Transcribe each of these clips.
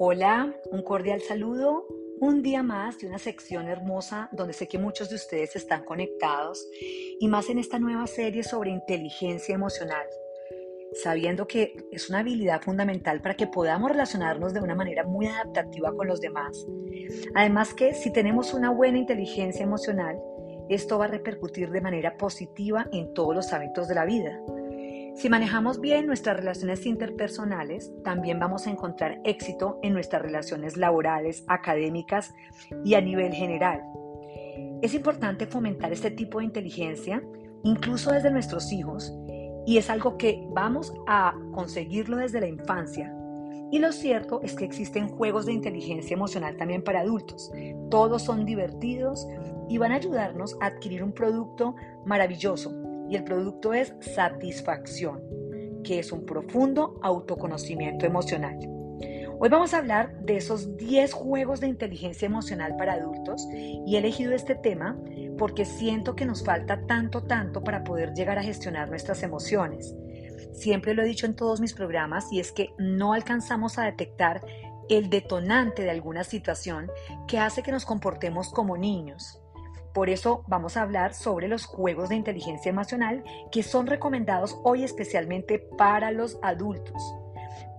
Hola, un cordial saludo. Un día más de una sección hermosa donde sé que muchos de ustedes están conectados y más en esta nueva serie sobre inteligencia emocional, sabiendo que es una habilidad fundamental para que podamos relacionarnos de una manera muy adaptativa con los demás. Además que si tenemos una buena inteligencia emocional, esto va a repercutir de manera positiva en todos los hábitos de la vida. Si manejamos bien nuestras relaciones interpersonales, también vamos a encontrar éxito en nuestras relaciones laborales, académicas y a nivel general. Es importante fomentar este tipo de inteligencia incluso desde nuestros hijos y es algo que vamos a conseguirlo desde la infancia. Y lo cierto es que existen juegos de inteligencia emocional también para adultos. Todos son divertidos y van a ayudarnos a adquirir un producto maravilloso y el producto es satisfacción, que es un profundo autoconocimiento emocional. Hoy vamos a hablar de esos 10 juegos de inteligencia emocional para adultos y he elegido este tema porque siento que nos falta tanto, tanto para poder llegar a gestionar nuestras emociones. Siempre lo he dicho en todos mis programas y es que no alcanzamos a detectar el detonante de alguna situación que hace que nos comportemos como niños. Por eso vamos a hablar sobre los juegos de inteligencia emocional que son recomendados hoy especialmente para los adultos.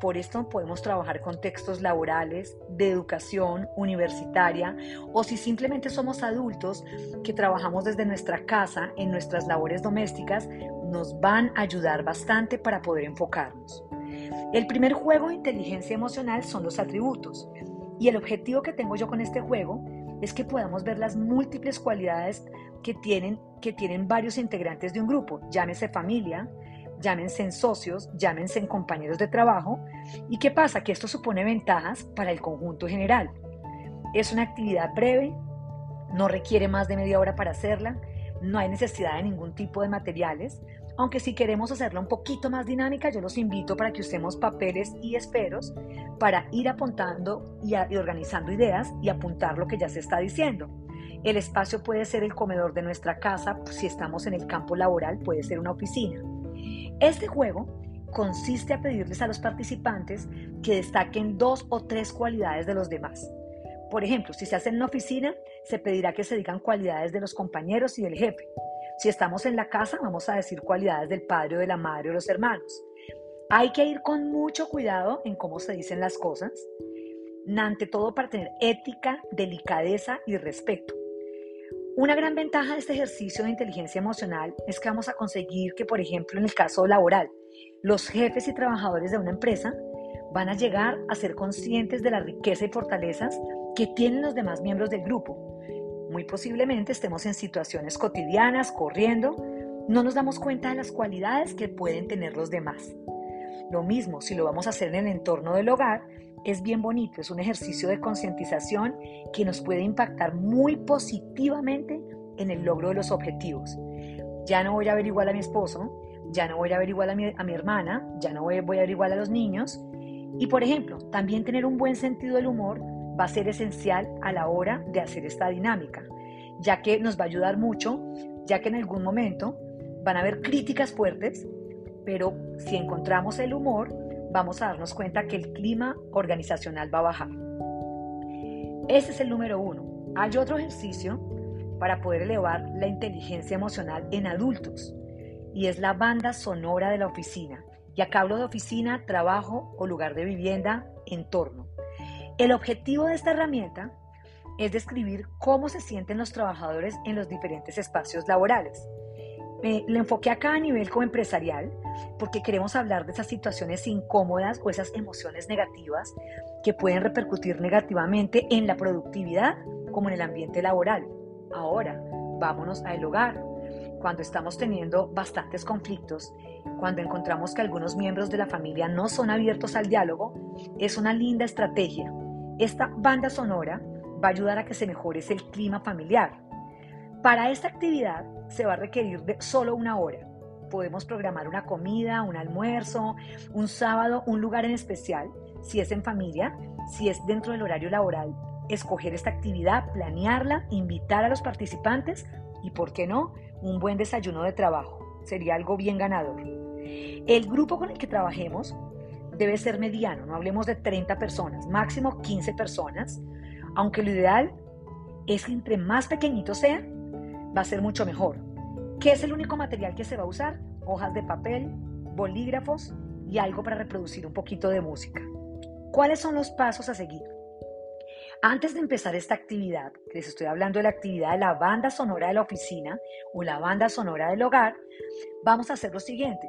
Por esto podemos trabajar con textos laborales, de educación universitaria o si simplemente somos adultos que trabajamos desde nuestra casa en nuestras labores domésticas, nos van a ayudar bastante para poder enfocarnos. El primer juego de inteligencia emocional son los atributos y el objetivo que tengo yo con este juego es que podamos ver las múltiples cualidades que tienen, que tienen varios integrantes de un grupo, llámese familia, llámense en socios, llámense en compañeros de trabajo. ¿Y qué pasa? Que esto supone ventajas para el conjunto general. Es una actividad breve, no requiere más de media hora para hacerla, no hay necesidad de ningún tipo de materiales, aunque si queremos hacerla un poquito más dinámica, yo los invito para que usemos papeles y esperos para ir apuntando y, organizando ideas y apuntar lo que ya se está diciendo. El espacio puede ser el comedor de nuestra casa, si estamos en el campo laboral puede ser una oficina. Este juego consiste a pedirles a los participantes que destaquen dos o tres cualidades de los demás. Por ejemplo, si se hace en una oficina, se pedirá que se digan cualidades de los compañeros y del jefe. Si estamos en la casa, vamos a decir cualidades del padre o de la madre o los hermanos. Hay que ir con mucho cuidado en cómo se dicen las cosas, ante todo para tener ética, delicadeza y respeto. Una gran ventaja de este ejercicio de inteligencia emocional es que vamos a conseguir que, por ejemplo, en el caso laboral, los jefes y trabajadores de una empresa van a llegar a ser conscientes de la riqueza y fortalezas que tienen los demás miembros del grupo muy posiblemente estemos en situaciones cotidianas, corriendo, no nos damos cuenta de las cualidades que pueden tener los demás. Lo mismo, si lo vamos a hacer en el entorno del hogar, es bien bonito, es un ejercicio de concientización que nos puede impactar muy positivamente en el logro de los objetivos. Ya no voy a ver igual a mi esposo, ya no voy a ver igual a mi, a mi hermana, ya no voy, a ver igual a los niños. Y por ejemplo, también tener un buen sentido del humor va a ser esencial a la hora de hacer esta dinámica, ya que nos va a ayudar mucho, ya que en algún momento van a haber críticas fuertes, pero si encontramos el humor, vamos a darnos cuenta que el clima organizacional va a bajar. Ese es el número uno. Hay otro ejercicio para poder elevar la inteligencia emocional en adultos y es la banda sonora de la oficina. Y acá hablo de oficina, trabajo o lugar de vivienda, entorno. El objetivo de esta herramienta es describir cómo se sienten los trabajadores en los diferentes espacios laborales. Me, lo enfoqué acá a nivel como empresarial porque queremos hablar de esas situaciones incómodas o esas emociones negativas que pueden repercutir negativamente en la productividad como en el ambiente laboral. Ahora, vámonos al hogar. Cuando estamos teniendo bastantes conflictos, cuando encontramos que algunos miembros de la familia no son abiertos al diálogo, es una linda estrategia esta banda sonora va a ayudar a que se mejore el clima familiar. Para esta actividad se va a requerir de solo una hora. Podemos programar una comida, un almuerzo, un sábado, un lugar en especial, si es en familia, si es dentro del horario laboral. Escoger esta actividad, planearla, invitar a los participantes y, ¿por qué no?, un buen desayuno de trabajo. Sería algo bien ganador. El grupo con el que trabajemos debe ser mediano, no hablemos de 30 personas, máximo 15 personas, aunque lo ideal es que entre más pequeñito sea, va a ser mucho mejor. ¿Qué es el único material que se va a usar? Hojas de papel, bolígrafos y algo para reproducir un poquito de música. ¿Cuáles son los pasos a seguir? Antes de empezar esta actividad, les estoy hablando de la actividad de la banda sonora de la oficina o la banda sonora del hogar, vamos a hacer lo siguiente.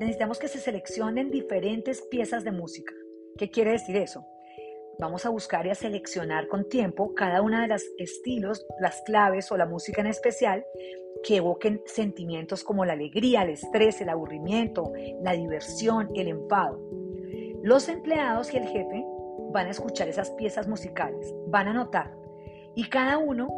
Necesitamos que se seleccionen diferentes piezas de música. ¿Qué quiere decir eso? Vamos a buscar y a seleccionar con tiempo cada una de los estilos, las claves o la música en especial que evoquen sentimientos como la alegría, el estrés, el aburrimiento, la diversión, el enfado. Los empleados y el jefe van a escuchar esas piezas musicales, van a notar y cada uno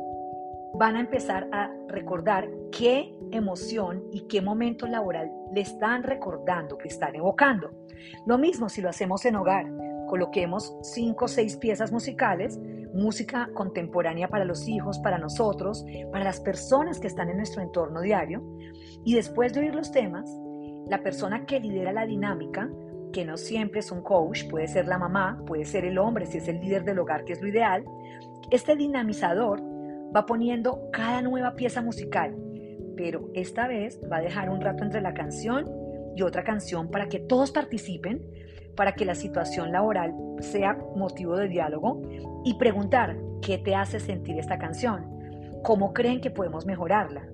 van a empezar a recordar qué emoción y qué momento laboral le están recordando, que están evocando. Lo mismo si lo hacemos en hogar, coloquemos cinco o seis piezas musicales, música contemporánea para los hijos, para nosotros, para las personas que están en nuestro entorno diario, y después de oír los temas, la persona que lidera la dinámica que no siempre es un coach, puede ser la mamá, puede ser el hombre si es el líder del hogar, que es lo ideal, este dinamizador va poniendo cada nueva pieza musical, pero esta vez va a dejar un rato entre la canción y otra canción para que todos participen, para que la situación laboral sea motivo de diálogo y preguntar qué te hace sentir esta canción, cómo creen que podemos mejorarla,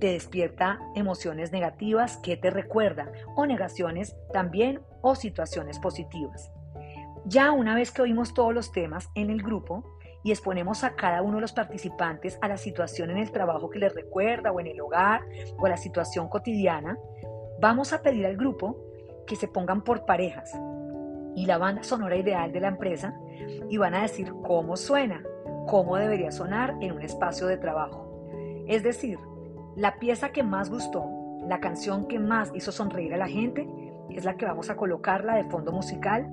te despierta emociones negativas que te recuerda o negaciones también o situaciones positivas. Ya una vez que oímos todos los temas en el grupo y exponemos a cada uno de los participantes a la situación en el trabajo que les recuerda o en el hogar o a la situación cotidiana, vamos a pedir al grupo que se pongan por parejas y la banda sonora ideal de la empresa y van a decir cómo suena, cómo debería sonar en un espacio de trabajo. Es decir, la pieza que más gustó, la canción que más hizo sonreír a la gente, es la que vamos a colocarla de fondo musical,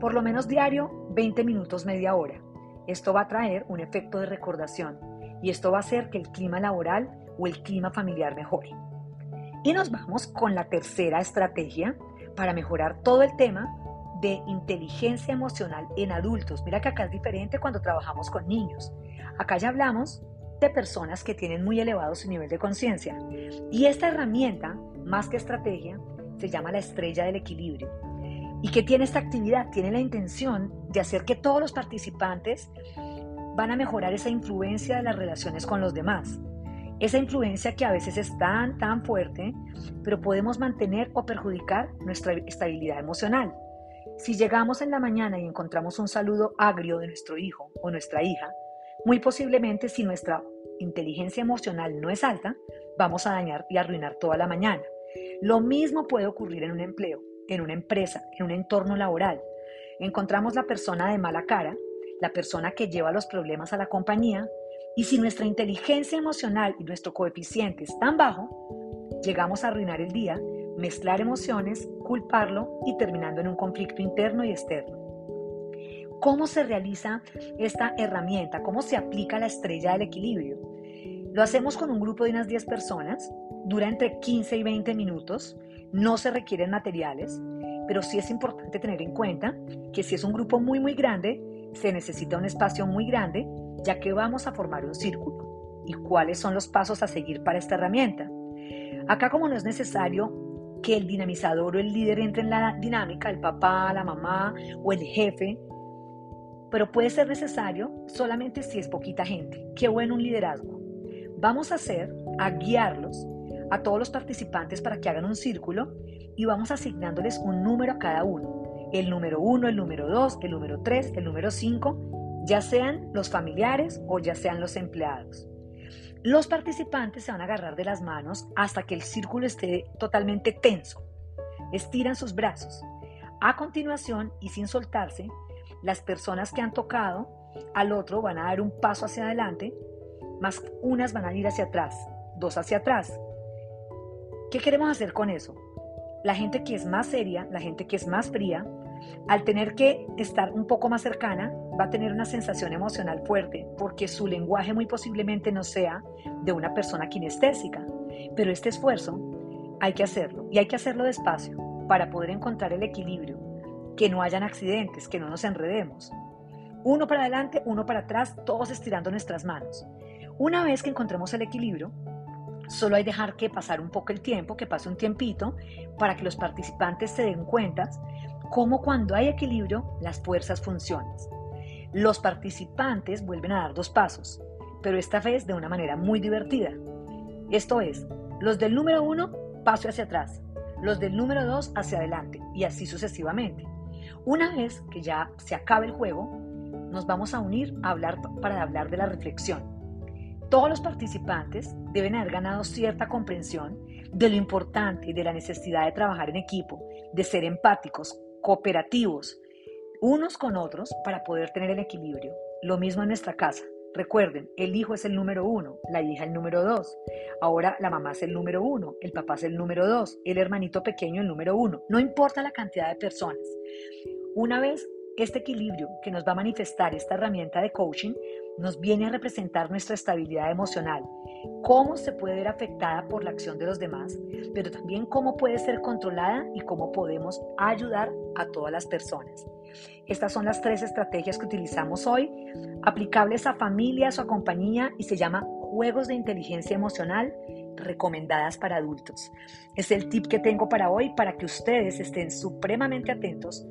por lo menos diario, 20 minutos, media hora. Esto va a traer un efecto de recordación y esto va a hacer que el clima laboral o el clima familiar mejore. Y nos vamos con la tercera estrategia para mejorar todo el tema de inteligencia emocional en adultos. Mira que acá es diferente cuando trabajamos con niños. Acá ya hablamos de personas que tienen muy elevado su nivel de conciencia. Y esta herramienta, más que estrategia, se llama la estrella del equilibrio. ¿Y qué tiene esta actividad? Tiene la intención de hacer que todos los participantes van a mejorar esa influencia de las relaciones con los demás. Esa influencia que a veces es tan, tan fuerte, pero podemos mantener o perjudicar nuestra estabilidad emocional. Si llegamos en la mañana y encontramos un saludo agrio de nuestro hijo o nuestra hija, muy posiblemente si nuestra inteligencia emocional no es alta, vamos a dañar y arruinar toda la mañana. Lo mismo puede ocurrir en un empleo, en una empresa, en un entorno laboral. Encontramos la persona de mala cara, la persona que lleva los problemas a la compañía, y si nuestra inteligencia emocional y nuestro coeficiente es tan bajo, llegamos a arruinar el día, mezclar emociones, culparlo y terminando en un conflicto interno y externo. ¿Cómo se realiza esta herramienta? ¿Cómo se aplica la estrella del equilibrio? Lo hacemos con un grupo de unas 10 personas, dura entre 15 y 20 minutos, no se requieren materiales, pero sí es importante tener en cuenta que si es un grupo muy muy grande, se necesita un espacio muy grande, ya que vamos a formar un círculo. ¿Y cuáles son los pasos a seguir para esta herramienta? Acá como no es necesario que el dinamizador o el líder entre en la dinámica, el papá, la mamá o el jefe, pero puede ser necesario solamente si es poquita gente. Qué bueno un liderazgo. Vamos a hacer, a guiarlos a todos los participantes para que hagan un círculo y vamos asignándoles un número a cada uno. El número uno, el número dos, el número tres, el número cinco, ya sean los familiares o ya sean los empleados. Los participantes se van a agarrar de las manos hasta que el círculo esté totalmente tenso. Estiran sus brazos. A continuación, y sin soltarse, las personas que han tocado al otro van a dar un paso hacia adelante, más unas van a ir hacia atrás, dos hacia atrás. ¿Qué queremos hacer con eso? La gente que es más seria, la gente que es más fría, al tener que estar un poco más cercana, va a tener una sensación emocional fuerte, porque su lenguaje muy posiblemente no sea de una persona kinestésica. Pero este esfuerzo hay que hacerlo y hay que hacerlo despacio. para poder encontrar el equilibrio, que no hayan accidentes, que no nos enredemos. Uno para adelante, uno para atrás, todos estirando nuestras manos. Una vez que encontremos el equilibrio, solo hay dejar que pasar un poco el tiempo, que pase un tiempito, para que los participantes se den cuenta cómo cuando hay equilibrio las fuerzas funcionan. Los participantes vuelven a dar dos pasos, pero esta vez de una manera muy divertida. Esto es, los del número uno, paso hacia atrás, los del número dos hacia adelante y así sucesivamente. Una vez que ya se acabe el juego, nos vamos a unir a hablar para hablar de la reflexión. Todos los participantes deben haber ganado cierta comprensión de lo importante y de la necesidad de trabajar en equipo, de ser empáticos, cooperativos, unos con otros para poder tener el equilibrio. Lo mismo en nuestra casa. Recuerden, el hijo es el número uno, la hija el número dos. Ahora la mamá es el número uno, el papá es el número dos, el hermanito pequeño el número uno. No importa la cantidad de personas. Una vez este equilibrio que nos va a manifestar esta herramienta de coaching nos viene a representar nuestra estabilidad emocional, cómo se puede ver afectada por la acción de los demás, pero también cómo puede ser controlada y cómo podemos ayudar a todas las personas. Estas son las tres estrategias que utilizamos hoy, aplicables a familias o a compañía y se llama juegos de inteligencia emocional recomendadas para adultos. Es el tip que tengo para hoy para que ustedes estén supremamente atentos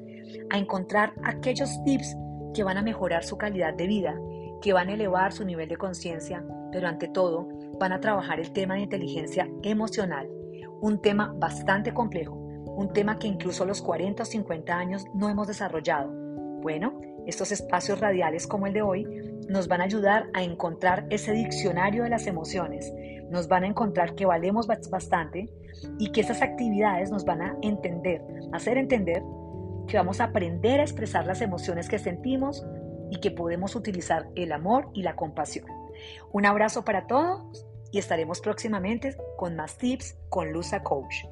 a encontrar aquellos tips que van a mejorar su calidad de vida, que van a elevar su nivel de conciencia, pero ante todo van a trabajar el tema de inteligencia emocional, un tema bastante complejo, un tema que incluso a los 40 o 50 años no hemos desarrollado. Bueno, estos espacios radiales como el de hoy nos van a ayudar a encontrar ese diccionario de las emociones, nos van a encontrar que valemos bastante y que esas actividades nos van a entender, hacer entender que vamos a aprender a expresar las emociones que sentimos y que podemos utilizar el amor y la compasión. Un abrazo para todos y estaremos próximamente con más tips con Lusa Coach.